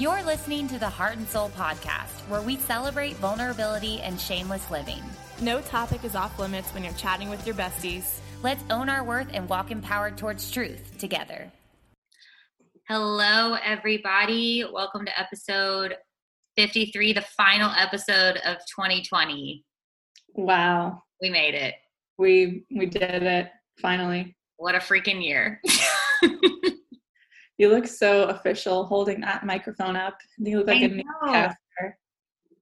You're listening to the Heart and Soul podcast, where we celebrate vulnerability and shameless living. No topic is off limits when you're chatting with your besties. Let's own our worth and walk empowered towards truth together. Hello, everybody. Welcome to episode 53, the final episode of 2020. Wow. We made it. We we did it finally. What a freaking year. You look so official holding that microphone up. You look like I a know. newscaster.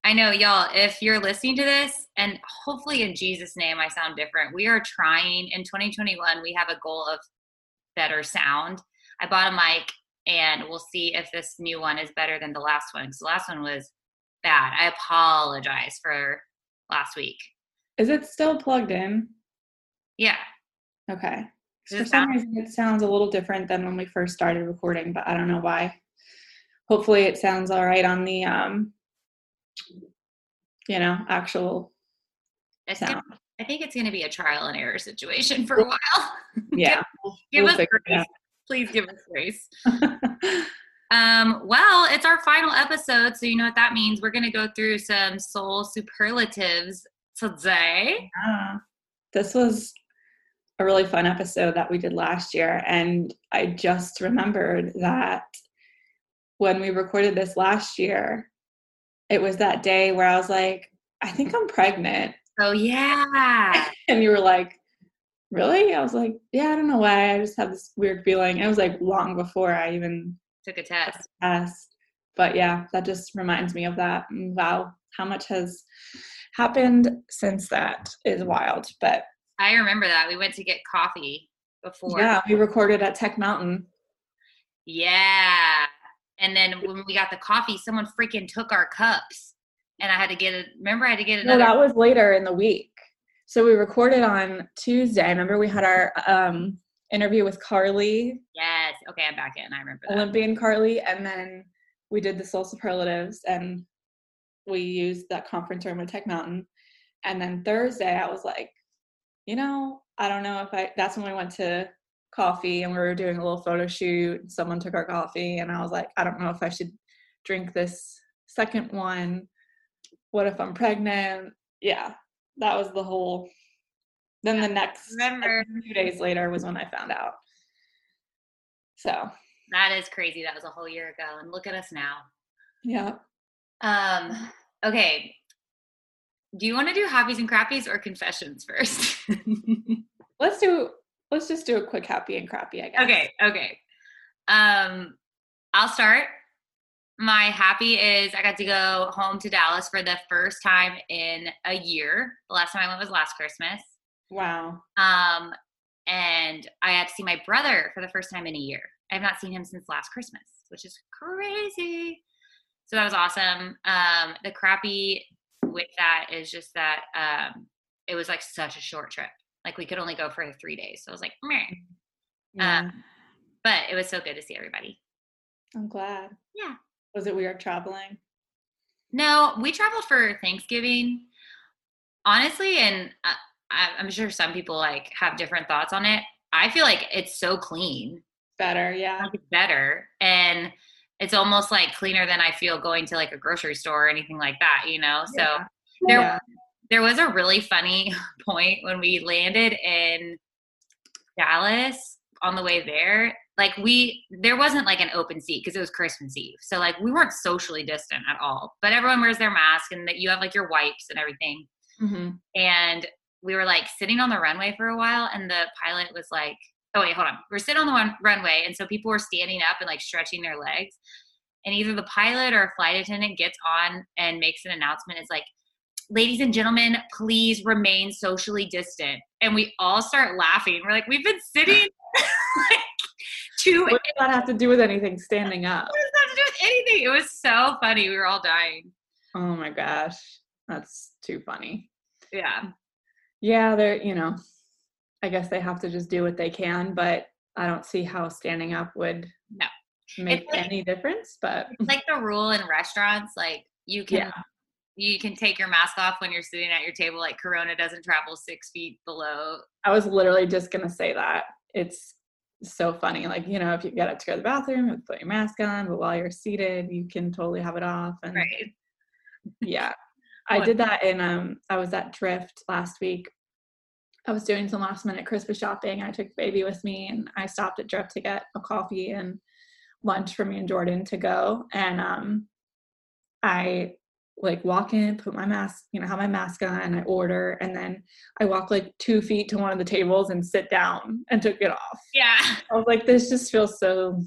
I know, y'all, if you're listening to this, and hopefully in Jesus' name I sound different, we are trying in 2021, we have a goal of better sound. I bought a mic and we'll see if this new one is better than the last one because the last one was bad. I apologize for last week. Is it still plugged in? Yeah. Okay. For some reason, it sounds a little different than when we first started recording, but I don't know why. Hopefully, it sounds all right on the, um, you know, actual It's sound. gonna, I think it's going to be a trial and error situation for a while. Yeah. give we'll us grace. Please give us grace. Um, well, it's our final episode, so you know what that means. We're going to go through some soul superlatives today. Yeah. This was a really fun episode that we did last year. And I just remembered that when we recorded this last year, it was that day where I was like, I think I'm pregnant. Oh yeah. And you were like, Really? I was like, Yeah, I don't know why. I just have this weird feeling. It was like long before I even Took a test. asked. But yeah, that just reminds me of that. Wow, how much has happened since that is wild. But I remember that. We went to get coffee before. Yeah, we recorded at tekMountain. Yeah. And then when we got the coffee, someone freaking took our cups. And I had to get it. Remember, I had to get another. No, that was later in the week. So we recorded on Tuesday. Remember, we had our um, interview with Carly, yes. Okay, I'm back in. I remember that. Olympian Carly, and then we did the Soul Superlatives, and we used that conference room at tekMountain. And then Thursday, I was like, you know, I don't know if I. That's when we went to coffee, and we were doing a little photo shoot. Someone took our coffee, and I was like, I don't know if I should drink this second one. What if I'm pregnant? Yeah, that was the whole. Then the next remember. a few days later was when I found out. So That is crazy. That was a whole year ago. And look at us now. yeah, Um, okay. Do you want to do hobbies and crappies or confessions first? let's do. Let's just do a quick happy and crappy. I guess. okay, okay. Um, I'll start. My happy is I got to go home to Dallas for the first time in a year. The last time I went was last Christmas. Wow. Um, and I had to see my brother for the first time in a year. I have not seen him since last Christmas, which is crazy. So that was awesome. Um, the crappy with that is just that um, it was like such a short trip. Like we could only go for three days. So I was like, Meh. Yeah, Um, but it was so good to see everybody. I'm glad. Yeah. Was it weird traveling? No, we traveled for Thanksgiving, honestly, and I, I- I'm sure some people like have different thoughts on it. I feel like it's so clean. Better. Yeah. like better and it's almost like cleaner than I feel going to like a grocery store or anything like that, you know? So Yeah. there Yeah. there was a really funny point when we landed in Dallas on the way there. Like we there wasn't like an open seat because it was Christmas Eve. So like we weren't socially distant at all. But everyone wears their mask and that you have like your wipes and everything. Mhm. And we were like sitting on the runway for a while and the pilot was like oh wait hold on. We're sitting on the one runway and so people were standing up and like stretching their legs. And either the pilot or a flight attendant gets on and makes an announcement. It's like ladies and gentlemen please remain socially distant. And we all start laughing. We're like we've been sitting like two What does that have to do with anything standing up? what does that have to do with anything? It was so funny. We were all dying. Oh my gosh. That's too funny. yeah. Yeah, they're, you know, I guess they have to just do what they can, but I don't see how standing up would No. make like- any difference. But it's like the rule in restaurants like you can yeah, you can take your mask off when you're sitting at your table like corona doesn't travel six feet below I was literally just gonna say that. It's so funny. Like, you know, if you get up to go to the bathroom, you put your mask on, but while you're seated, you can totally have it off. And Right. yeah. I did that in um I was at Drift last week. I was doing some last minute Christmas shopping. I took baby with me and I stopped at Drift to get a coffee and lunch for me and Jordan to go. And um I like walk in, put my mask, you know, have my mask on, I order, and then I walk like two feet to one of the tables and sit down and took it off. Yeah. I was like, this just feels so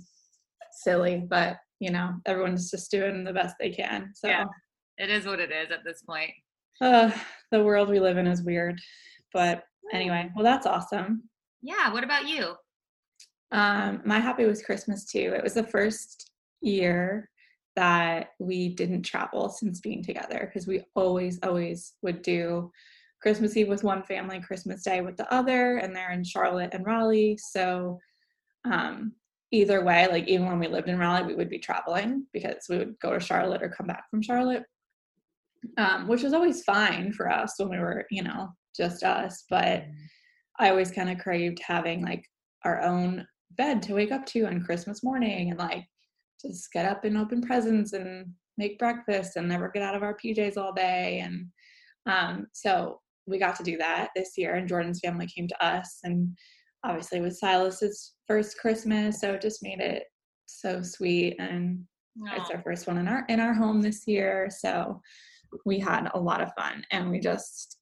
silly, but you know, everyone's just doing the best they can. So Yeah. It is what it is at this point. uh, the world we live in is weird. But anyway, well, that's awesome. Yeah. What about you? Um, my happy was Christmas too. It was the first year that we didn't travel since being together because we always, always would do Christmas Eve with one family, Christmas Day with the other, and they're in Charlotte and Raleigh. So um, either way, like even when we lived in Raleigh, we would be traveling because we would go to Charlotte or come back from Charlotte, um, which was always fine for us when we were, you know, just us. But I always kind of craved having like our own bed to wake up to on Christmas morning and like just get up and open presents and make breakfast and never get out of our PJs all day. And um, so we got to do that this year, and Jordan's family came to us, and obviously it was Silas's first Christmas, so it just made it so sweet. And it's our first one in our in our home this year, so we had a lot of fun, and we just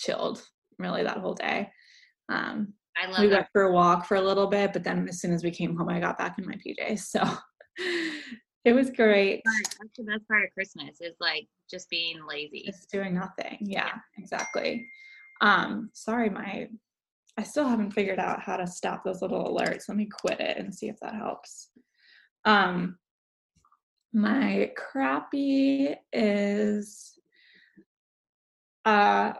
chilled really that whole day. Um, I love we that. went for a walk for a little bit, but then as soon as we came home, I got back in my PJs. So it was great. That's the best part of Christmas is like just being lazy. Just doing nothing. Yeah, exactly. Um, sorry, my I still haven't figured out how to stop those little alerts. Let me quit it and see if that helps. Um, my crappy is uh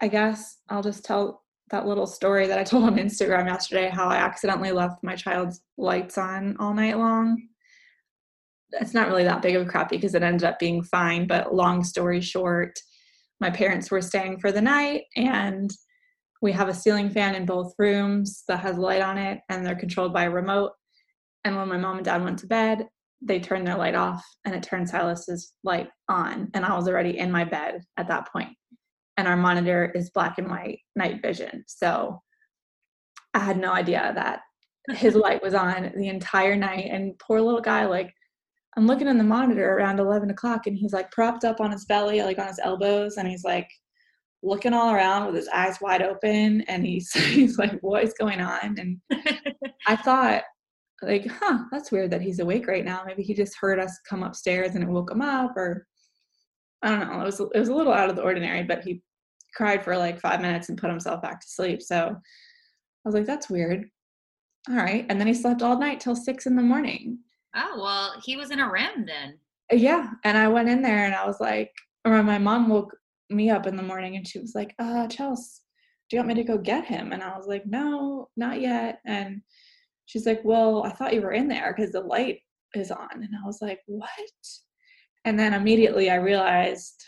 I guess I'll just tell that little story that I told on Instagram yesterday how I accidentally left my child's lights on all night long. It's not really that big of a crappy because it ended up being fine, but long story short, my parents were staying for the night and we have a ceiling fan in both rooms that has light on it and they're controlled by a remote. And when my mom and dad went to bed, they turned their light off and it turned Silas's light on. And I was already in my bed at that point. And our monitor is black and white night vision. So I had no idea that his light was on the entire night. And poor little guy, like, I'm looking in the monitor around 11 o'clock and he's like propped up on his belly, like on his elbows. And he's like looking all around with his eyes wide open. And he's, he's like, what is going on? And I thought, like, huh, that's weird that he's awake right now. Maybe he just heard us come upstairs and it woke him up, or I don't know. It was it was a little out of the ordinary, but he cried for like five minutes and put himself back to sleep. So I was like, that's weird. All right, and then he slept all night till six in the morning. Oh well, he was in a REM then. Uh, Yeah, and I went in there and I was like, or my mom woke me up in the morning and she was like, uh, Chelsea, do you want me to go get him? And I was like, no, not yet. And she's like, well, I thought you were in there because the light is on. And I was like, what? And then immediately I realized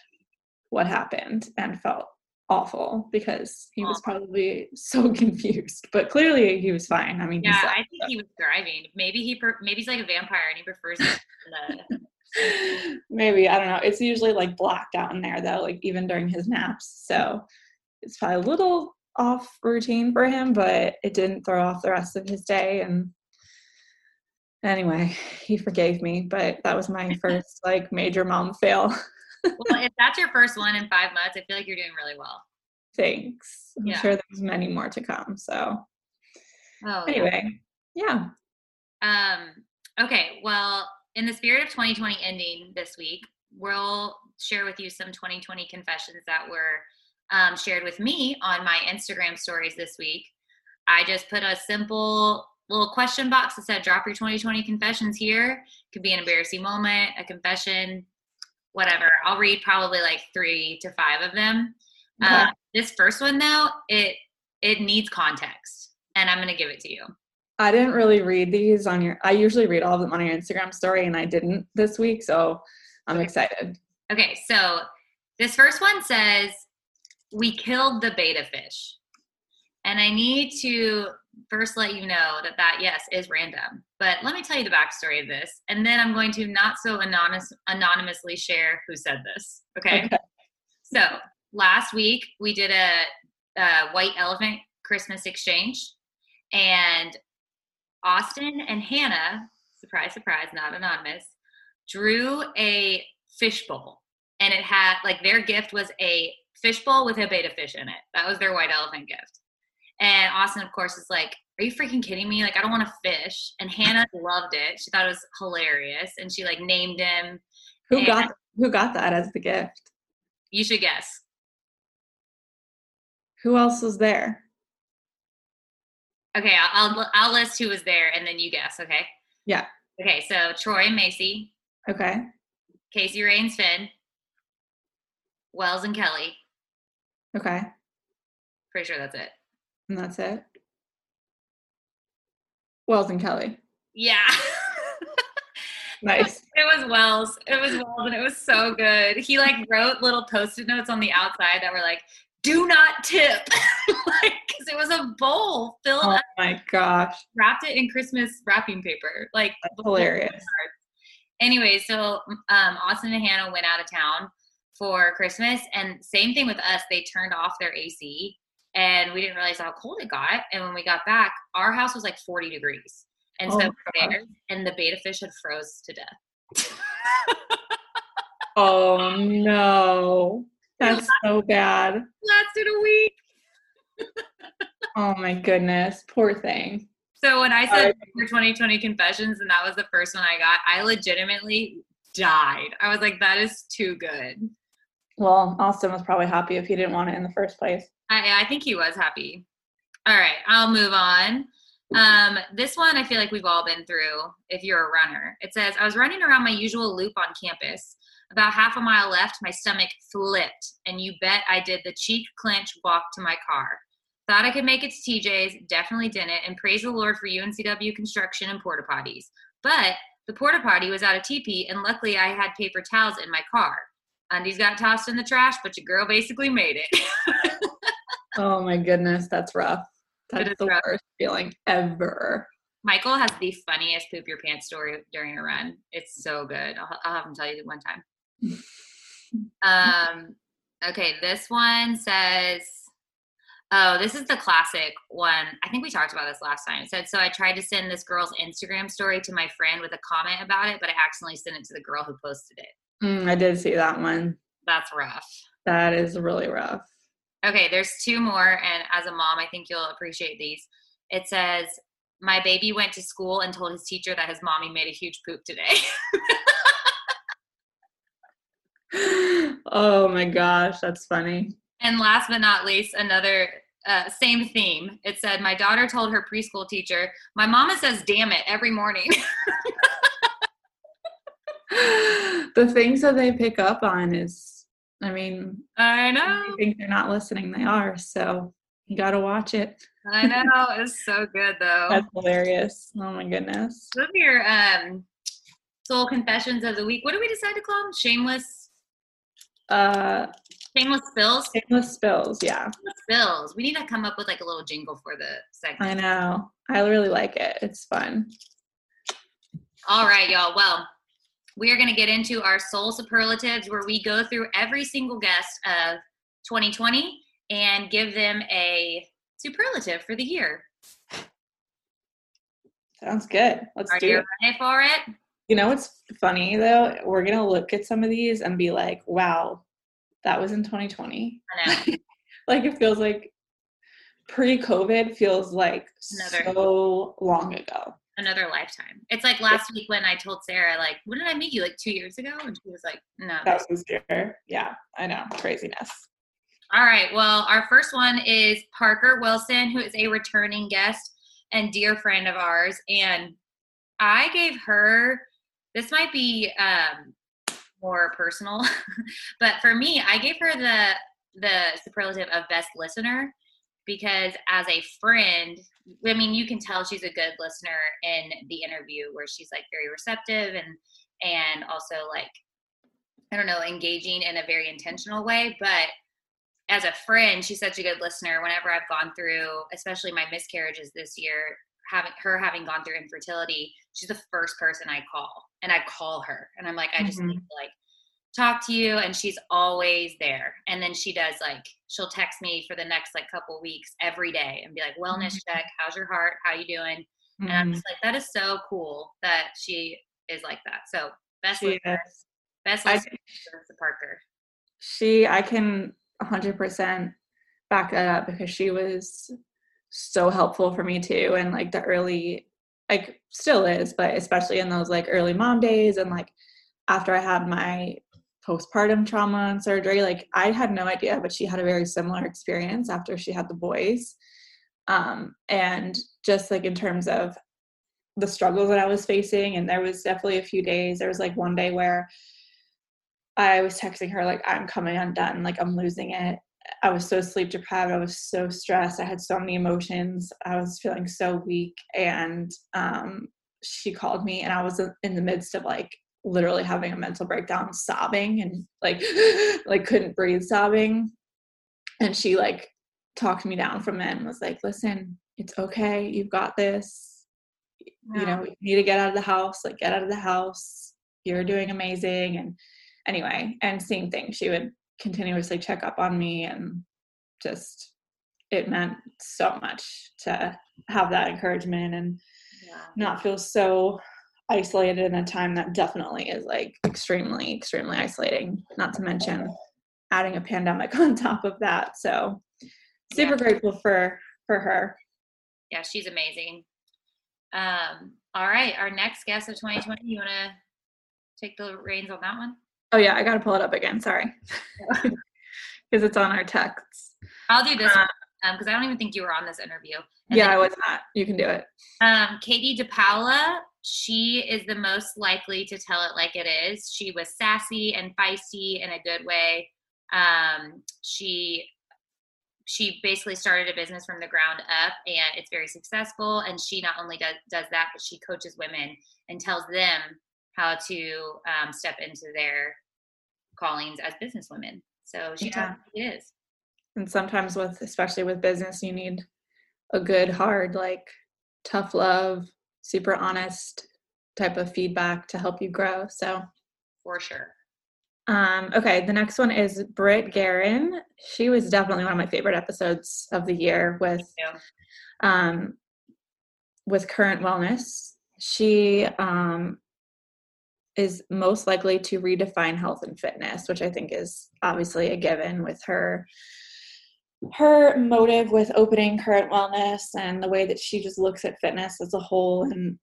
what happened and felt awful because he was probably so confused. But clearly he was fine. I mean, Yeah, I think he was thriving. Maybe he per- maybe he's like a vampire and he prefers the Maybe I don't know. It's usually like blocked out in there though, like even during his naps. So it's probably a little off routine for him, but it didn't throw off the rest of his day. And anyway, he forgave me. But that was my first like major mom fail. well, if that's your first one in five months, I feel like you're doing really well. Thanks. I'm Yeah. sure there's many more to come. So Oh, anyway, yeah. Um, okay, well, in the spirit of 2020 ending this week, we'll share with you some 2020 confessions that were um, shared with me on my Instagram stories this week. I just put a simple little question box that said, drop your 2020 confessions here. Could be an embarrassing moment, a confession, whatever. I'll read probably like three to five of them. Uh, this first one, though, it it needs context, and I'm going to give it to you. I didn't really read these on your I usually read all of them on your Instagram story and I didn't this week, so I'm Okay. excited. Okay, so this first one says, We killed the betta fish. And I need to first let you know that that yes is random. But let me tell you the backstory of this, and then I'm going to not so anonymous anonymously share who said this. Okay. Okay. So last week we did a, a white elephant Christmas exchange, and Austin and Hannah, surprise, surprise, not anonymous, drew a fishbowl, and it had like their gift was a fishbowl with a betta fish in it. That was their white elephant gift. And Austin, of course, is like, Are you freaking kidding me? Like, I don't want to fish. And Hannah loved it. She thought it was hilarious. And she like named him. Who And- got who got that as the gift? You should guess. Who else was there? Okay, I'll, I'll I'll list who was there, and then you guess. Okay. Yeah. Okay, so Troy and Macy, Okay. Casey Rains Finn, Wells and Kelly. Okay. Pretty sure that's it. And that's it. Wells and Kelly. Yeah. Nice. It was Wells. It was Wells, and it was so good. He like wrote little post-it notes on the outside that were like, "Do not tip," like because it was a bowl filled, Oh my gosh. wrapped it in Christmas wrapping paper, like That's hilarious. Anyway, so um, Austin and Hannah went out of town for Christmas, and same thing with us. They turned off their AC, and we didn't realize how cold it got. And when we got back, our house was like 40 degrees, and so Oh, we're there, and the betta fish had froze to death. Oh no. That's so bad. Lasted a week. Oh my goodness. Poor thing. So when I said for 2020 confessions, and that was the first one I got, I legitimately died. I was like, that is too good. Well, Austin was probably happy if he didn't want it in the first place. I, I think he was happy. All right, I'll move on. Um, this one I feel like we've all been through if you're a runner. It says, I was running around my usual loop on campus. About half a mile left, my stomach flipped, and you bet I did the cheek clench walk to my car. Thought I could make it to TJ's, definitely didn't, and praise the Lord for UNCW construction and porta potties. But the porta potty was out of TP, and luckily I had paper towels in my car. Undies got tossed in the trash, but your girl basically made it. Oh my goodness, that's rough. That's is the rough. worst feeling ever. Michael has the funniest poop your pants story during a run. It's so good. I'll, I'll have him tell you one time. um, okay, this one says, oh, this is the classic one. I think we talked about this last time. It said, so I tried to send this girl's Instagram story to my friend with a comment about it, but I accidentally sent it to the girl who posted it. Mm, I did see that one. That's rough. That is really rough. Okay, there's two more, and as a mom, I think you'll appreciate these. It says, My baby went to school and told his teacher that his mommy made a huge poop today. oh my gosh, that's funny. and last but not least, another uh, same theme. It said, My daughter told her preschool teacher, My mama says, damn it, every morning. the things that they pick up on is, I mean, I know. I think they're not listening. They are. So you got to watch it. I know. It's so good, though. That's hilarious. Oh my goodness. Those are your um, soul confessions of the week. What do we decide to call them? Shameless, Uh, shameless spills? shameless spills. Yeah, Spills. We need to come up with like a little jingle for the segment. I know. I really like it. It's fun. All right, y'all. Well, we are going to get into our soul superlatives where we go through every single guest of 2020 and give them a superlative for the year. Sounds good. Let's Are do you it. ready for it? You know what's funny though? We're gonna look at some of these and be like, "Wow, that was in 2020." I know. Like it feels like pre-COVID feels like Another- so long ago. Another lifetime. It's like last week when I told Sarah, like, when did I meet you? Like two years ago? And she was like, no. That was year. Yeah, I know. Craziness. All right. Well, our first one is Parker Wilson, who is a returning guest and dear friend of ours. And I gave her, this might be um, more personal, but for me, I gave her the the superlative of best listener because as a friend, I mean, you can tell she's a good listener in the interview where she's like very receptive and and also like I don't know, engaging in a very intentional way, but as a friend, she's such a good listener. Whenever I've gone through, especially my miscarriages this year, having her having gone through infertility, she's the first person I call, and I call her, and I'm like, I just mm-hmm. need to like talk to you, and she's always there. And then she does like she'll text me for the next like couple weeks every day and be like, wellness mm-hmm. check, how's your heart, how you doing? Mm-hmm. And I'm just mm-hmm. like, that is so cool that she is like that. So best she listener, best listener to Parker. She, I can 100% back that up because she was so helpful for me too and like the early like still is but especially in those like early mom days and like after i had my postpartum trauma and surgery like i had no idea but she had a very similar experience after she had the boys um and just like in terms of the struggles that i was facing and there was definitely a few days there was like one day where I was texting her like I'm coming undone, like I'm losing it. I was so sleep deprived. I was so stressed. I had so many emotions. I was feeling so weak. And um, she called me, and I was in the midst of like literally having a mental breakdown, sobbing and like like couldn't breathe, sobbing. And she like talked me down from it and was like, "Listen, it's okay. You've got this. You know, you need to get out of the house. Like, get out of the house. You're doing amazing." And anyway, and same thing. She would continuously check up on me and just it meant so much to have that encouragement and yeah. not feel so isolated in a time that definitely is like extremely extremely isolating not to mention adding a pandemic on top of that so super yeah. grateful for for her yeah she's amazing um all right our next guest of 2020 you want to take the reins on that one Oh yeah, I gotta pull it up again. Sorry, because it's on our texts. I'll do this because um, I don't even think you were on this interview. And yeah, I was not. You can do it. Um, Katie DePaula, she is the most likely to tell it like it is. She was sassy and feisty in a good way. Um, she she basically started a business from the ground up and it's very successful and she not only does, does that but she coaches women and tells them how to um, step into their callings as businesswomen. So she yeah. it is. And sometimes with especially with business, you need a good, hard, like tough love, super honest type of feedback to help you grow. So for sure. Um, okay, the next one is Britt Guerin. She was definitely one of my favorite episodes of the year with um, with current wellness. She um, is most likely to redefine health and fitness, which I think is obviously a given with her her motive with opening current wellness and the way that she just looks at fitness as a whole and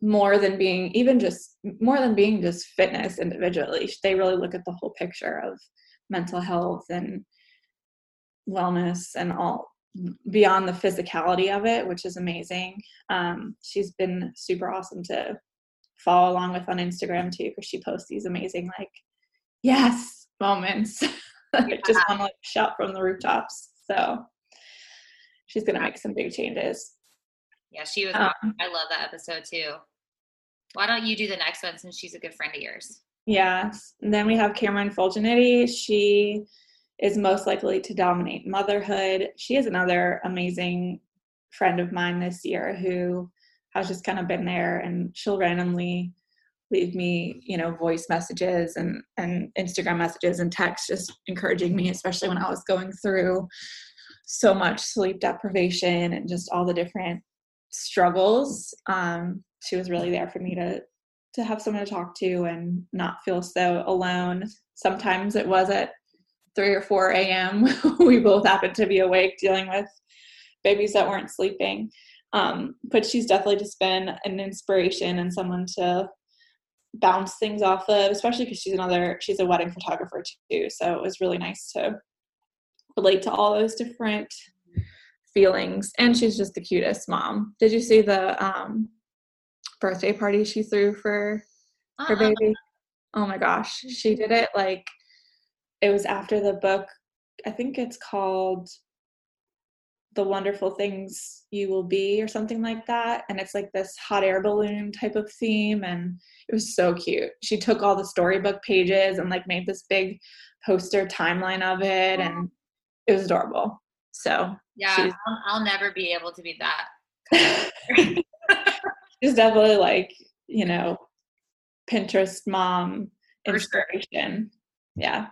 more than being even just more than being just fitness individually they really look at the whole picture of mental health and wellness and all beyond the physicality of it which is amazing um, she's been super awesome to follow along with on Instagram too, because she posts these amazing like yes moments. Yeah. just want to like shout from the rooftops. So she's gonna make some big changes. Yeah, she was. Um, I love that episode too. Why don't you do the next one since she's a good friend of yours? Yes. And then we have Cameron Fulgenetti. She is most likely to dominate motherhood. She is another amazing friend of mine this year who has just kind of been there and she'll randomly leave me you know voice messages and and instagram messages and text just encouraging me especially when i was going through so much sleep deprivation and just all the different struggles um, she was really there for me to to have someone to talk to and not feel so alone. Sometimes it was at 3 or 4 a.m we both happened to be awake dealing with babies that weren't sleeping. Um, but she's definitely just been an inspiration and someone to bounce things off of, especially because she's another, she's a wedding photographer too. So it was really nice to relate to all those different feelings. And she's just the cutest mom. Did you see the um, birthday party she threw for her uh-uh. baby? Oh my gosh. She did it like, it was after the book. I think it's called the wonderful things you will be or something like that and it's like this hot air balloon type of theme and it was so cute she took all the storybook pages and like made this big poster timeline of it and it was adorable. So Yeah, I'll, I'll never be able to be that. she's definitely like you know Pinterest mom For sure. inspiration. Yeah.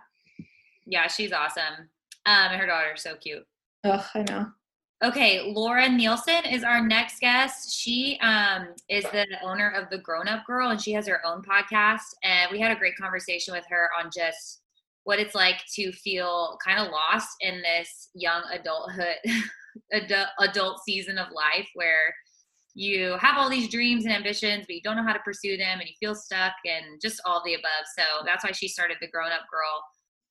Yeah, she's awesome. Um, and her daughter's so cute. Ugh, I know. Okay, Laura Nielsen is our next guest. She um, is the owner of the Grown Up Girl, and she has her own podcast. And we had a great conversation with her on just what it's like to feel kind of lost in this young adulthood, adult, adult season of life where you have all these dreams and ambitions, but you don't know how to pursue them, and you feel stuck, and just all the above. So that's why she started the Grown Up Girl.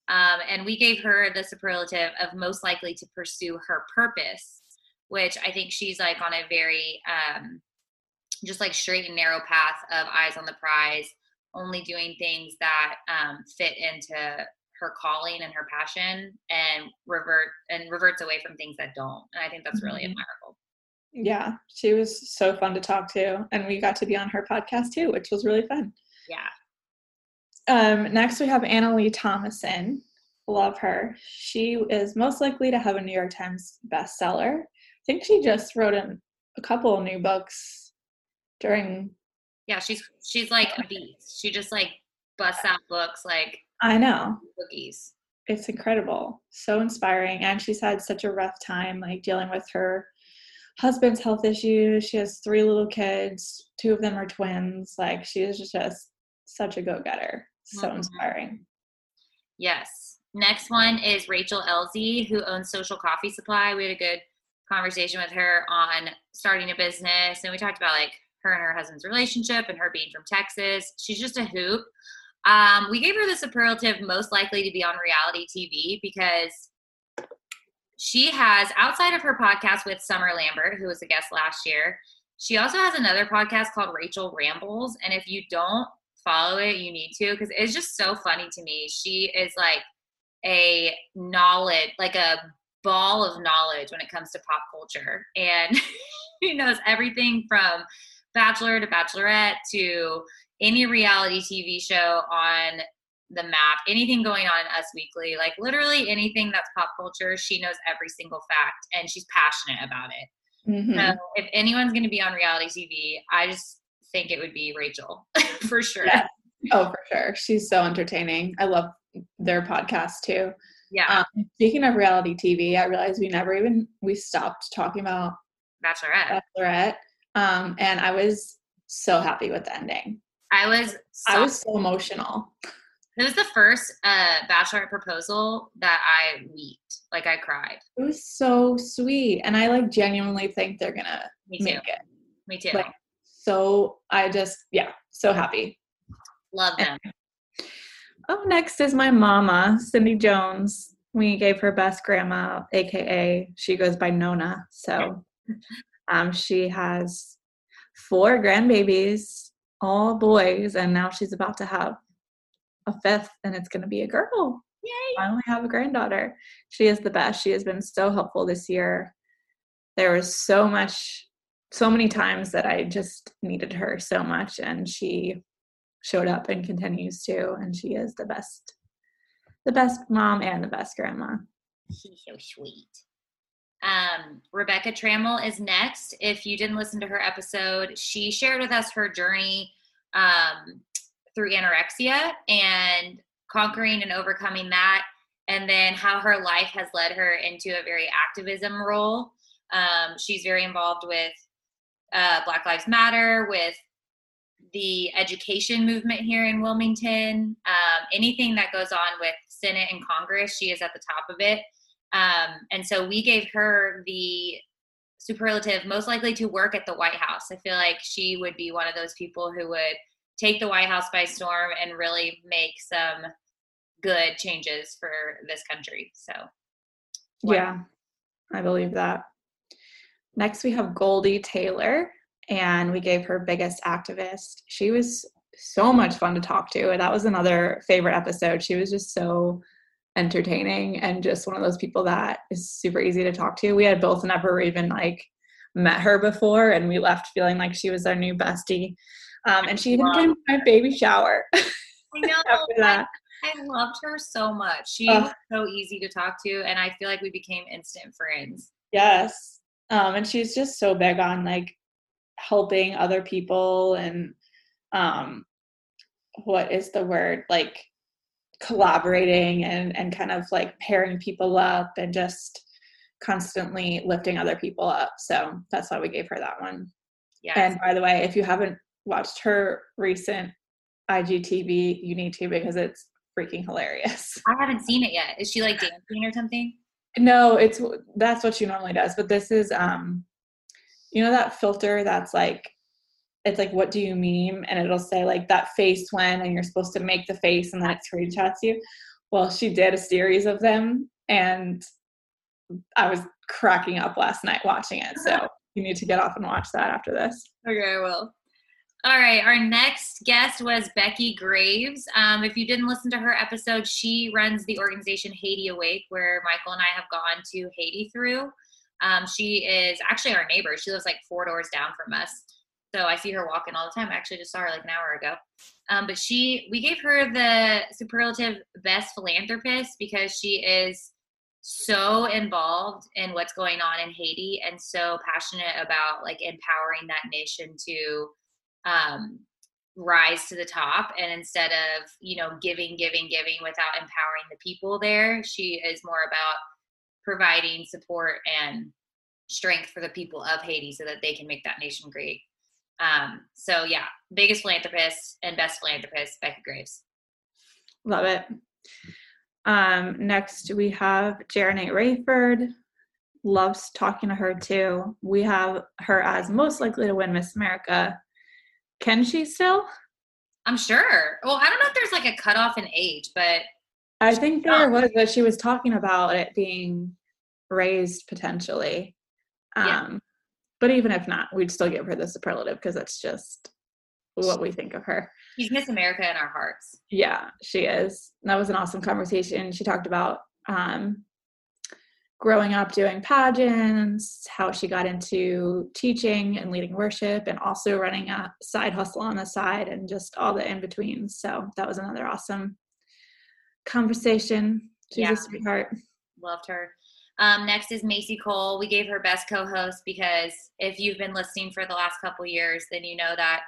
Um, and we gave her the superlative of most likely to pursue her purpose, which I think she's like on a very um, just like straight and narrow path of eyes on the prize, only doing things that um, fit into her calling and her passion, and revert and reverts away from things that don't. And I think that's really Mhm. admirable. Yeah, she was so fun to talk to, and we got to be on her podcast too, which was really fun. Yeah. Um, next, we have Annalie Thomason. Love her. She is most likely to have a New York Times bestseller. I think she just wrote in a couple of new books during. Yeah, she's she's like a beast. She just like busts out books like I know cookies. it's incredible, so inspiring, and she's had such a rough time, like dealing with her husband's health issues. She has three little kids. Two of them are twins. Like she is just such a go-getter. So Mhm. inspiring. Yes. Next one is Rachel Elzy, who owns Social Coffee Supply. We had a good conversation with her on starting a business, and we talked about like her and her husband's relationship and her being from Texas. She's just a hoop. Um, we gave her the superlative most likely to be on reality TV because she has, outside of her podcast with Summer Lambert, who was a guest last year, she also has another podcast called Rachel Rambles. And if you don't follow it, you need to because it's just so funny to me. She is like a knowledge, like a ball of knowledge when it comes to pop culture. And she knows everything from Bachelor to Bachelorette to any reality TV show on the map, anything going on in Us Weekly, like literally anything that's pop culture, she knows every single fact and she's passionate about it. Mhm. So if anyone's going to be on reality TV, I just think it would be Rachel for sure. Yeah. Oh, for sure. She's so entertaining. I love their podcast too. Yeah, Um, speaking of reality TV, I realized we never even we stopped talking about Bachelorette. Bachelorette, um, and I was so happy with the ending. I was. I so- was so emotional. It was the first uh, Bachelorette proposal that I weeped. Like I cried. It was so sweet, and I like genuinely think they're gonna Me too. make it. Me too. Like, so I just yeah, so happy. Love them. Oh, next is my mama, Cindy Jones. We gave her best grandma, aka she goes by Nona. So um, she has four grandbabies, all boys, and now she's about to have a fifth, and it's going to be a girl. Yay! Finally, have a granddaughter. She is the best. She has been so helpful this year. There was so much, so many times that I just needed her so much, and she showed up and continues to and she is the best the best mom and the best grandma She's so sweet. Um, Rebecca Trammell is next. If you didn't listen to her episode, she shared with us her journey um, through anorexia and conquering and overcoming that, and then how her life has led her into a very activism role. Um, she's very involved with uh, Black Lives Matter, with the education movement here in Wilmington. Um, anything that goes on with Senate and Congress, she is at the top of it. Um, and so we gave her the superlative most likely to work at the White House. I feel like she would be one of those people who would take the White House by storm and really make some good changes for this country. So, yeah i believe that next we have goldie taylor and we gave her biggest activist she was so much fun to talk to that was another favorite episode she was just so entertaining and just one of those people that is super easy to talk to we had both never even like met her before and we left feeling like she was our new bestie um, and she even came to my baby shower I know after that I, I loved her so much. She Ugh. was so easy to talk to, and I feel like we became instant friends. Yes. Um, and she's just so big on like helping other people and um what is the word? Like collaborating and and kind of like pairing people up and just constantly lifting other people up. So that's why we gave her that one. Yeah. And by the way, if you haven't watched her recent IGTV, you need to because it's freaking hilarious. I haven't seen it yet. Is she like dancing or something? No, it's that's what she normally does, but this is um you know that filter that's like it's like what do you meme and it'll say like that face when and you're supposed to make the face and then it screenshots you. Well, she did a series of them and I was cracking up last night watching it. So you need to get off and watch that after this. Okay, I will. All right, our next guest was Becky Graves. Um, if you didn't listen to her episode, she runs the organization Haiti Awake, where Michael and I have gone to Haiti through. Um, she is actually our neighbor. She lives like four doors down from us. So I see her walking all the time. I actually just saw her like an hour ago. Um, but she, we gave her the superlative best philanthropist because she is so involved in what's going on in Haiti and so passionate about like empowering that nation to um, rise to the top. And instead of, you know, giving, giving, giving without empowering the people there, she is more about providing support and strength for the people of Haiti so that they can make that nation great. Um, so yeah, biggest philanthropist and best philanthropist, Becky Graves. Love it. Um, next, we have Jarenate Rayford. Loves talking to her too. We have her as most likely to win Miss America. Can she still? I'm sure. Well, I don't know if there's like a cutoff in age, but I think there was that she was talking about it being raised potentially. Um, Yeah. But even if not, we'd still give her the superlative because that's just what we think of her. she's Miss America in our hearts. Yeah, she is. That was an awesome conversation. She talked about um, growing up doing pageants, how she got into teaching and leading worship, and also running a side hustle on the side, and just all the in betweens. So that was another awesome conversation. She's Yeah. a sweetheart. Loved her. Um, next is Macy Cole. We gave her best co-host because if you've been listening for the last couple years, then you know that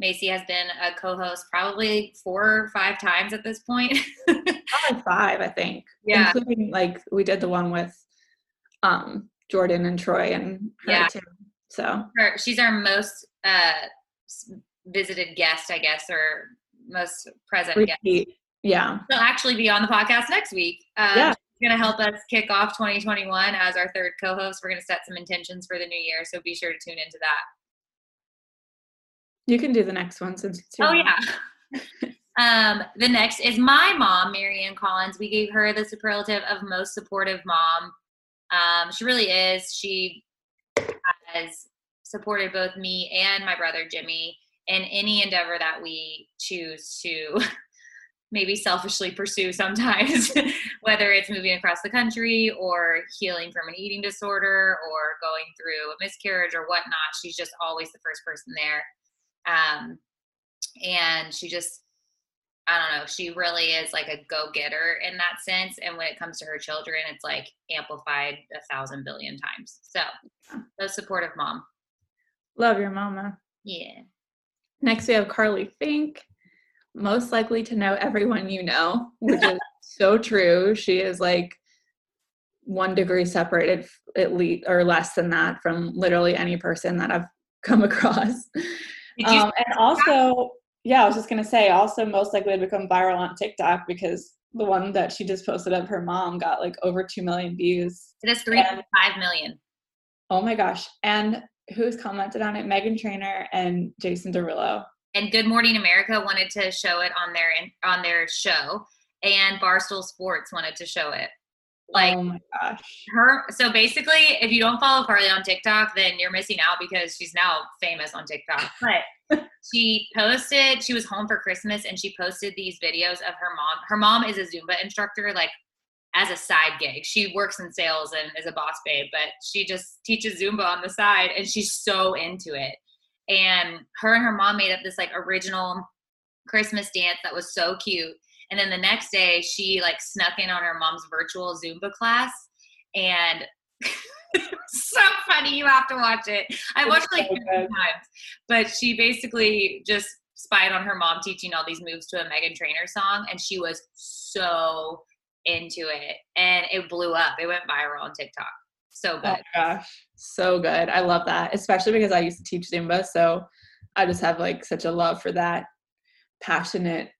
Macy has been a co-host probably four or five times at this point. Probably five, I think. Yeah. Including like we did the one with um Jordan and Troy and her Yeah. too. So Her, she's our most uh, visited guest, I guess, or most present guest. Yeah. She'll actually be on the podcast next week. Um, Yeah. She's going to help us kick off 2021 as our third co-host. We're going to set some intentions for the new year, so be sure to tune into that. You can do the next one since it's your Oh yeah. um, the next is my mom, Marianne Collins. We gave her the superlative of most supportive mom. Um, she really is. She has supported both me and my brother Jimmy in any endeavor that we choose to maybe selfishly pursue sometimes, whether it's moving across the country or healing from an eating disorder or going through a miscarriage or whatnot. She's just always the first person there. Um, and she just i don't know she really is like a go-getter in that sense and when it comes to her children it's like amplified a thousand billion times so a supportive mom Love your mama. yeah Next we have Carly Fink. Most likely to know everyone you know, which is so true. She is like one degree separated at least or less than that from literally any person that I've come across. Um, and also, yeah, I was just gonna say, also most likely to become viral on TikTok because the one that she just posted of her mom got like over two million views. it is 3.5 million Oh my gosh! And who's commented on it? Meghan Trainor and Jason Derulo. and good morning america wanted to show it on their on their show and barstool sports wanted to show it like oh my gosh! her so basically if you don't follow carly on tiktok then you're missing out because she's now famous on tiktok. But she posted she was home for christmas and she posted these videos of her mom her mom is a zumba instructor like as a side gig. She works in sales and is a boss babe but she just teaches zumba on the side and she's so into it. And her and her mom made up this like original christmas dance that was so cute And then the next day, she like snuck in on her mom's virtual Zumba class, and so funny. You have to watch it. I It's watched it like so 50 times, but she basically just spied on her mom teaching all these moves to a Meghan Trainor song, and she was so into it, and it blew up. It went viral on TikTok. So Oh good. my gosh, so good. I love that, especially because I used to teach Zumba, so I just have like such a love for that passionate.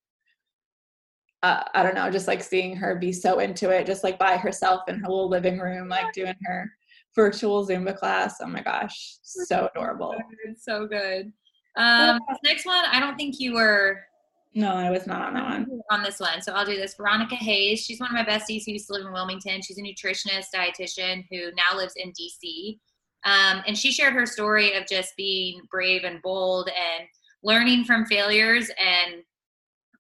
Uh, I don't know, just like seeing her be so into it, just like by herself in her little living room, like doing her virtual Zumba class. Oh my gosh, so adorable. So good. Um, next one, I don't think you were No, I was not on that one. on this one, so I'll do this. Veronica Hayes, she's one of my besties who used to live in Wilmington. She's a nutritionist, dietitian who now lives in DC. Um, and she shared her story of just being brave and bold and learning from failures and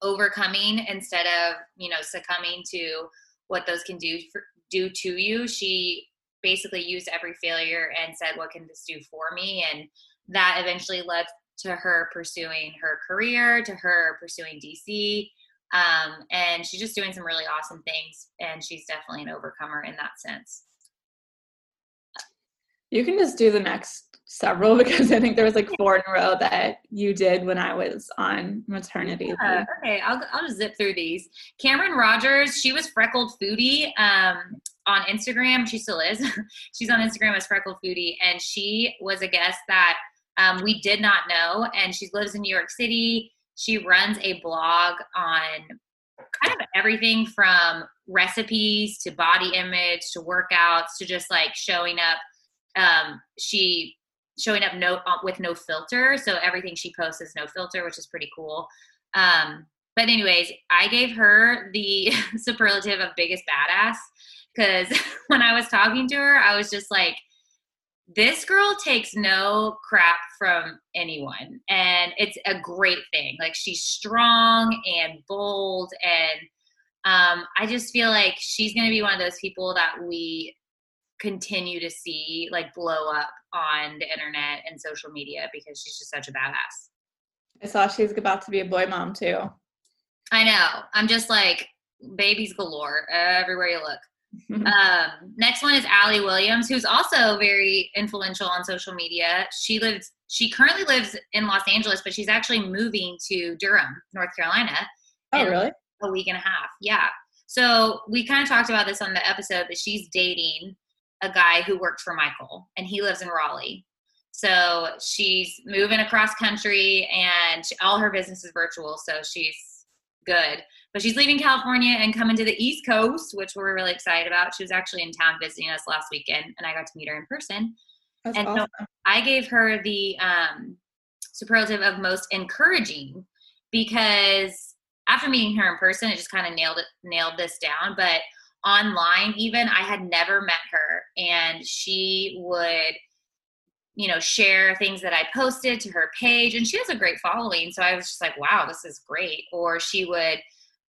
overcoming instead of you know succumbing to what those can do for, do to you. She basically used every failure and said, "What can this do for me?" And that eventually led to her pursuing her career, to her pursuing DC. Um, and she's just doing some really awesome things. And she's definitely an overcomer in that sense. You can just do the next several because I think there was like four in a row that you did when I was on maternity leave. okay, I'll, I'll just zip through these. Cameron Rogers, she was Freckled Foodie um, on Instagram. She still is. She's on Instagram as Freckled Foodie, and she was a guest that um, we did not know. And she lives in New York City. She runs a blog on kind of everything from recipes to body image to workouts to just like showing up. Um, she showing up no uh, with no filter, so everything she posts is no filter, which is pretty cool. Um, but anyways, I gave her the superlative of biggest badass because when I was talking to her, I was just like, this girl takes no crap from anyone. And it's a great thing. Like she's strong and bold. And um, I just feel like she's going to be one of those people that we continue to see like blow up on the internet and social media because she's just such a badass. I saw she's about to be a boy mom too. I know. I'm just like babies galore everywhere you look. Um, next one is Allie Williams, who's also very influential on social media. She lives, she currently lives in Los Angeles, but she's actually moving to Durham, North Carolina, oh, really? a week and a half. Yeah. So we kind of talked about this on the episode that she's dating a guy who worked for Michael, and he lives in Raleigh. So she's moving across country, and she, all her business is virtual. So she's good. But she's leaving California and coming to the East Coast, which we're really excited about. She was actually in town visiting us last weekend, and I got to meet her in person. That's and so- I gave her the um, superlative of most encouraging because after meeting her in person, it just kind of nailed it, nailed this down. But online, even I had never met her, and she would, you know, share things that I posted to her page, and she has a great following. So I was just like, wow, this is great. Or she would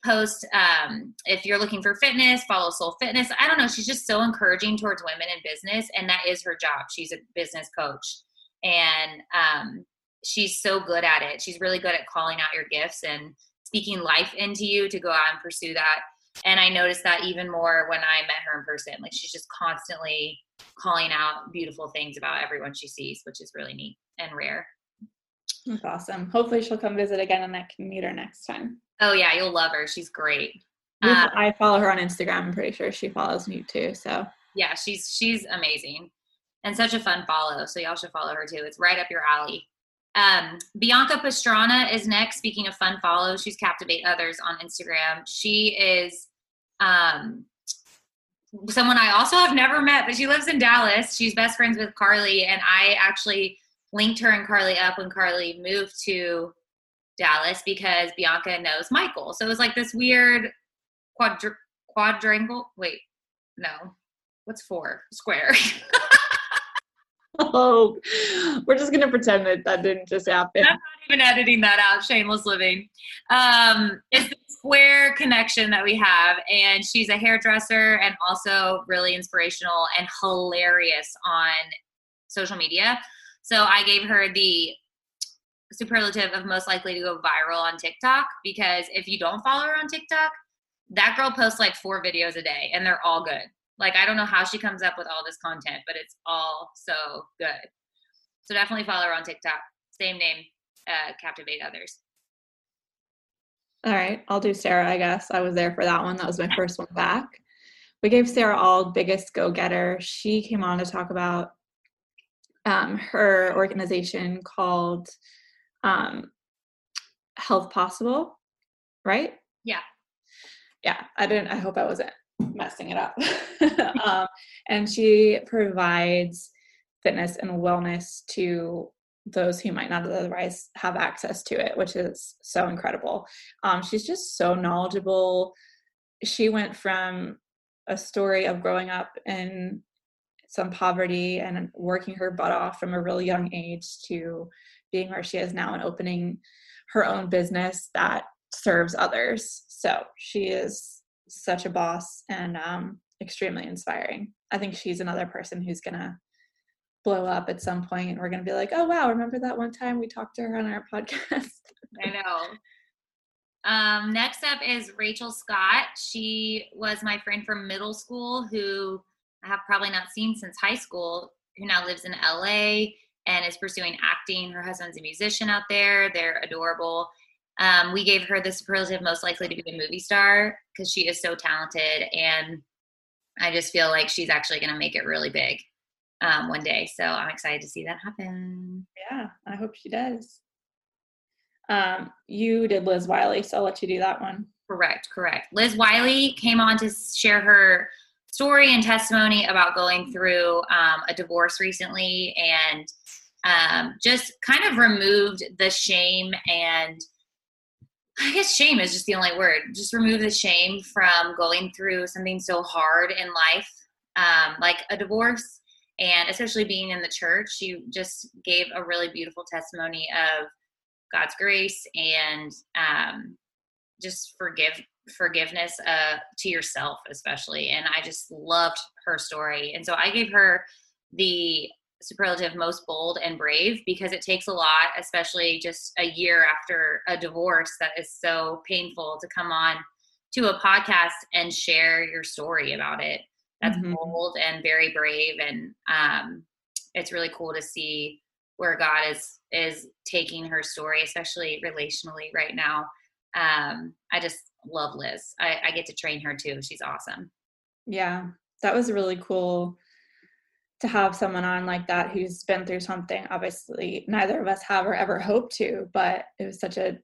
post um, if you're looking for fitness follow soul fitness i don't know she's just so encouraging towards women in business and that is her job she's a business coach and um, she's so good at it she's really good at calling out your gifts and speaking life into you to go out and pursue that and i noticed that even more when i met her in person like she's just constantly calling out beautiful things about everyone she sees which is really neat and rare That's awesome. Hopefully she'll come visit again and I can meet her next time. oh yeah you'll love her she's great Uh, I follow her on Instagram. I'm pretty sure she follows me too. So yeah, she's she's amazing and such a fun follow. So y'all should follow her too. It's right up your alley. Um, Bianca Pastrana is next. Speaking of fun follows, she's Captivate Others on Instagram. She is um, someone I also have never met, but she lives in Dallas. She's best friends with Carly, and I actually linked her and Carly up when Carly moved to Dallas because Bianca knows Michael. So it was like this weird quadr- quadrangle. Wait, no, what's four? Square. oh, we're just gonna pretend that that didn't just happen. I'm not even editing that out. Shameless living. Um, it's the square connection that we have, and she's a hairdresser and also really inspirational and hilarious on social media. So I gave her the superlative of most likely to go viral on TikTok because if you don't follow her on TikTok, that girl posts like four videos a day and they're all good. Like I don't know how she comes up with all this content, but it's all so good. So definitely follow her on TikTok. Same name, uh, Captivate Others. All right, I'll do Sarah, I guess. I was there for that one. That was my first one back. We gave Sarah Auld biggest go getter. She came on to talk about um, her organization called um, Health Possible, right? Yeah. Yeah, I didn't, I hope I wasn't messing it up. um, and she provides fitness and wellness to those who might not otherwise have access to it, which is so incredible. Um, she's just so knowledgeable. She went from a story of growing up in some poverty and working her butt off from a really young age to being where she is now and opening her own business that serves others. So she is such a boss and um, extremely inspiring. I think she's another person who's gonna blow up at some point. And we're gonna be like, oh wow, remember that one time we talked to her on our podcast? I know. Um, next up is Rachel Scott. She was my friend from middle school who I have probably not seen since high school, who now lives in LA and is pursuing acting. Her husband's a musician out there. They're adorable. Um, we gave her the superlative most likely to be a movie star because she is so talented. And I just feel like she's actually going to make it really big um, one day. So I'm excited to see that happen. Yeah, I hope she does. Um, you did Liz Wiley, so I'll let you do that one. Correct, correct. Liz Wiley came on to share her story and testimony about going through um, a divorce recently and um, just kind of removed the shame and I guess shame is just the only word. Just remove the shame from going through something so hard in life, um, like a divorce, and especially being in the church. You just gave a really beautiful testimony of God's grace and um, just forgive forgiveness uh, to yourself, especially. And I just loved her story, and so I gave her the superlative most bold and brave because it takes a lot, especially just a year after a divorce that is so painful to come on to a podcast and share your story about it. That's mm-hmm. bold and very brave, and um, it's really cool to see where God is is taking her story, especially relationally right now. Um, I just love Liz. I, I get to train her too. She's awesome. Yeah, that was really cool to have someone on like that who's been through something obviously neither of us have or ever hope to but it was such a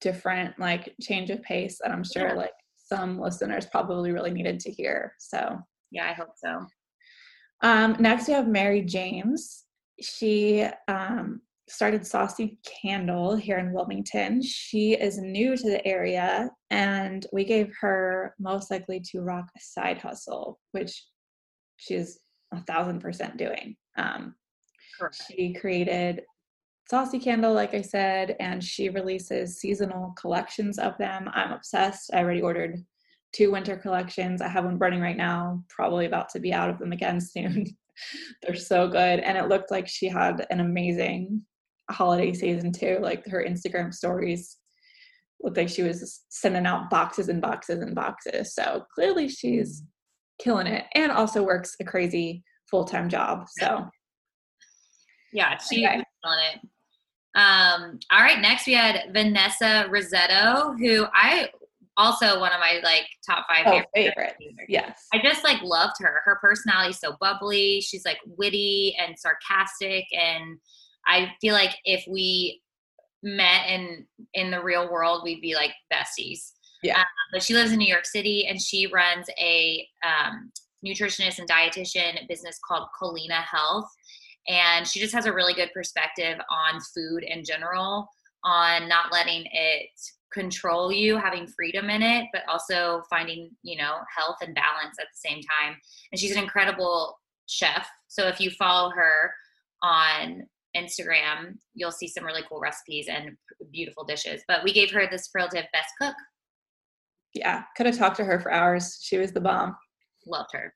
different like change of pace and i'm sure yeah. like some listeners probably really needed to hear so. Yeah i hope so. Um, next we have mary james. She um, started saucy candle here in wilmington. She is new to the area and we gave her most likely to rock a side hustle which she's a thousand percent doing. Um, she created Saucy Candle, like I said, and she releases seasonal collections of them. I'm obsessed. I already ordered two winter collections. I have one burning right now, probably about to be out of them again soon. They're so good. And it looked like she had an amazing holiday season too. Like her Instagram stories looked like she was sending out boxes and boxes and boxes. So clearly she's killing it and also works a crazy full-time job so yeah she's okay. on it um all right next we had vanessa rissetto who i also one of my like top five oh, favorites. Yes. I just like loved her. Her personality so bubbly. She's like witty and sarcastic. And I feel like if we met in in the real world, we'd be like besties. Yeah. Um, but she lives in New York City and she runs a um, nutritionist and dietitian business called Culina Health. And she just has a really good perspective on food in general, on not letting it control you, having freedom in it, but also finding, you know, health and balance at the same time. And she's an incredible chef. So if you follow her on Instagram, you'll see some really cool recipes and beautiful dishes. But we gave her the superlative best cook yeah, could have talked to her for hours. She was the bomb. Loved her.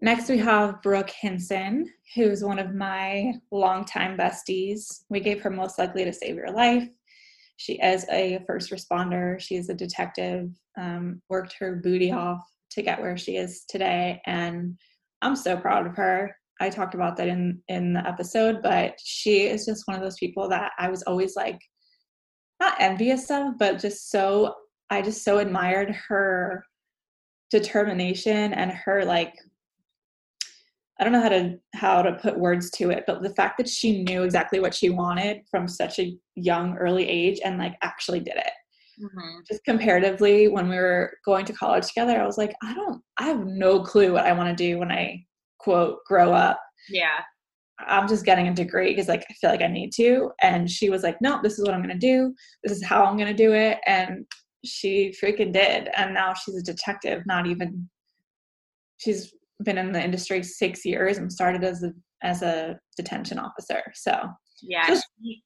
Next, we have Brooke Hinson, who's one of my longtime besties. We gave her most likely to save your life. She is a first responder. She is a detective. Um, worked her booty off to get where she is today, and I'm so proud of her. I talked about that in in the episode, but she is just one of those people that I was always like not envious of, but just so I just so admired her determination and her like I don't know how to how to put words to it, but the fact that she knew exactly what she wanted from such a young early age and like actually did it. Mm-hmm. Just comparatively, when we were going to college together, I was like, I don't, I have no clue what I want to do when I quote grow up. Yeah. I'm just getting a degree because like I feel like I need to. And she was like, no, this is what I'm gonna do. This is how I'm gonna do it. And she freaking did. And now she's a detective, not even she's been in the industry six years and started as a as a detention officer. So yeah, just, she,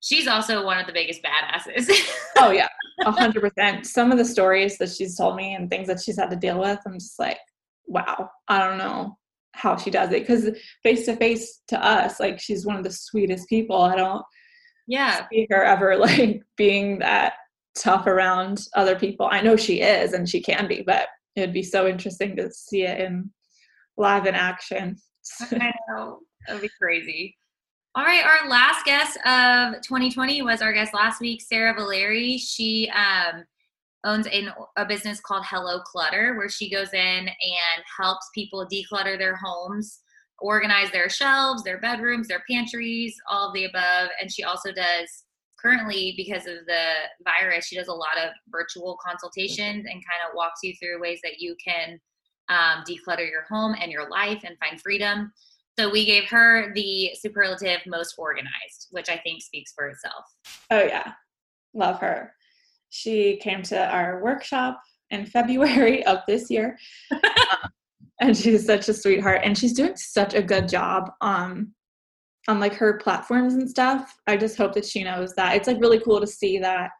she's also one of the biggest badasses. oh yeah, a hundred percent. Some of the stories that she's told me and things that she's had to deal with, I'm just like, wow, I don't know how she does it because face to face to us, like she's one of the sweetest people. I don't yeah see her ever like being that tough around other people. I know she is and she can be, but it'd be so interesting to see it in live in action. I know. That'd be crazy. All right, our last guest of 2020 was our guest last week, Sarah Valeri. She um, owns a, a business called Hello Clutter, where she goes in and helps people declutter their homes, organize their shelves, their bedrooms, their pantries, all of the above. And she also does currently because of the virus she does a lot of virtual consultations and kind of walks you through ways that you can um, declutter your home and your life and find freedom. So we gave her the superlative most organized which i think speaks for itself. Oh yeah. Love her. She came to our workshop in february of this year. And she's such a sweetheart and she's doing such a good job um on like her platforms and stuff. I just hope that she knows that it's like really cool to see that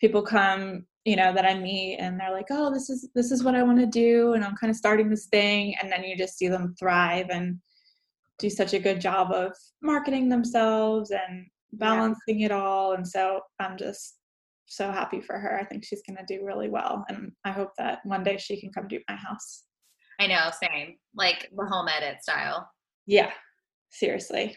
people come, you know, that I meet and they're like, "Oh, this is this is what I want to do and I'm kind of starting this thing." And then you just see them thrive and do such a good job of marketing themselves and balancing yeah. it all. And so I'm just so happy for her. I think she's going to do really well and I hope that one day she can come to my house. I know, same. Like the home edit style. Yeah. Seriously.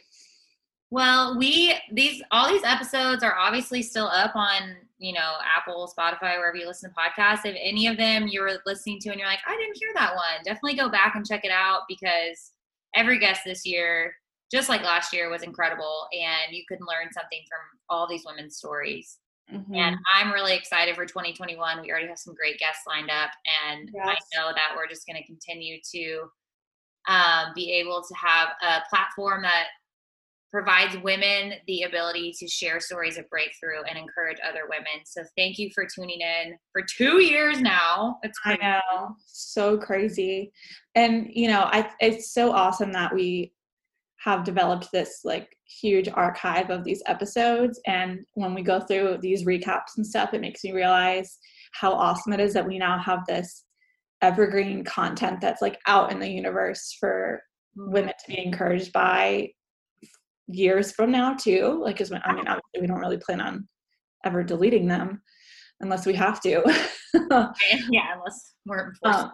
Well, we these all these episodes are obviously still up on you know Apple, Spotify, wherever you listen to podcasts. If any of them you were listening to and you're like, I didn't hear that one, definitely go back and check it out because every guest this year, just like last year, was incredible, and you can learn something from all these women's stories. Mm-hmm. And I'm really excited for 2021. We already have some great guests lined up, and yes. I know that we're just going to continue to um, be able to have a platform that provides women the ability to share stories of breakthrough and encourage other women. So thank you for tuning in for two years now. It's crazy. I know, so crazy. And you know, I it's so awesome that we have developed this like huge archive of these episodes. And when we go through these recaps and stuff, it makes me realize how awesome it is that we now have this evergreen content that's like out in the universe for women to be encouraged by years from now too like because i mean obviously we don't really plan on ever deleting them unless we have to. Yeah unless we're um,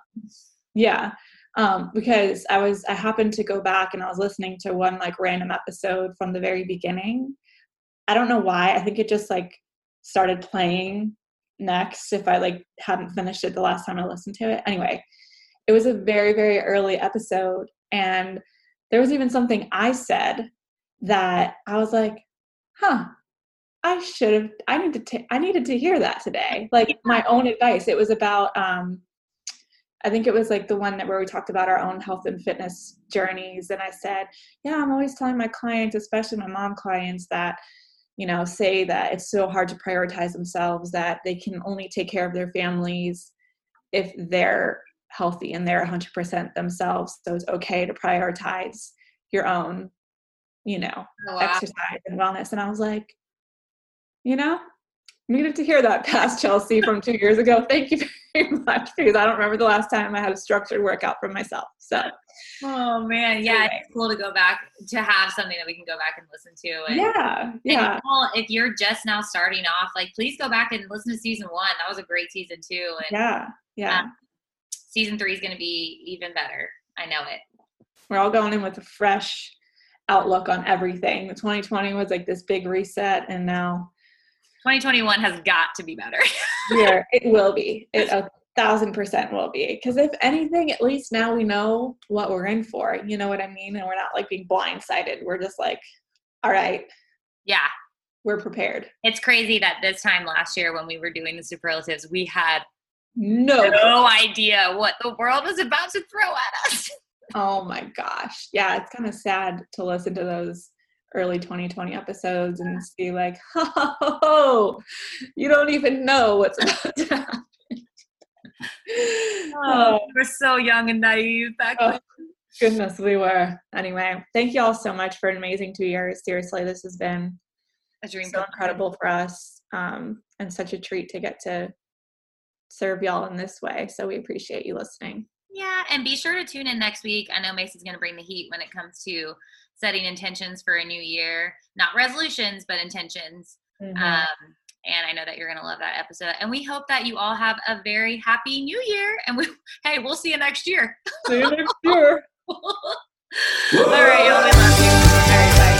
yeah um, because i was i happened to go back and i was listening to one like random episode from the very beginning. I don't know why i think it just like started playing next if i like hadn't finished it the last time i listened to it. Anyway it was a very very early episode and there was even something i said that I was like, huh, I should have, I need to, t- I needed to hear that today. Like my own advice. It was about, um, I think it was like the one that where we talked about our own health and fitness journeys. And I said, yeah, I'm always telling my clients, especially my mom clients, that, you know, say that it's so hard to prioritize themselves, that they can only take care of their families if they're healthy and they're 100% themselves. So it's okay to prioritize your own you know, oh, wow. exercise and wellness. And I was like, you know, needed to hear that past Chelsea from two years ago. Thank you very much because I don't remember the last time I had a structured workout for myself. So, oh man, yeah, Anyway. it's cool to go back to have something that we can go back and listen to. And, yeah, and yeah, Nicole, if you're just now starting off, like please go back and listen to season one. That was a great season too, and yeah, yeah. um, season three is going to be even better. I know it. We're all going in with a fresh outlook on everything. 2020 was like this big reset, and now 2021 has got to be better. yeah, it will be. It a thousand percent will be. Because if anything, at least now we know what we're in for. You know what I mean? And we're not like being blindsided. We're just like, all right, yeah, we're prepared. it's crazy that this time last year when we were doing the superlatives, we had No. no idea what the world was about to throw at us. Oh my gosh. Yeah, it's kind of sad to listen to those early 2020 episodes and see like, oh, you don't even know what's about to happen. Oh, we're so young and naive back Oh, then. goodness, we were. Anyway, thank you all so much for an amazing two years. Seriously, this has been A dream so incredible for us um, and such a treat to get to serve y'all in this way. So we appreciate you listening. Yeah, and be sure to tune in next week. I know Macy's going to bring the heat when it comes to setting intentions for a new year. Not resolutions, but intentions. Mm-hmm. Um, and I know that you're going to love that episode. And we hope that you all have a very happy new year. And we, hey, we'll see you next year. See you next year. all right, y'all.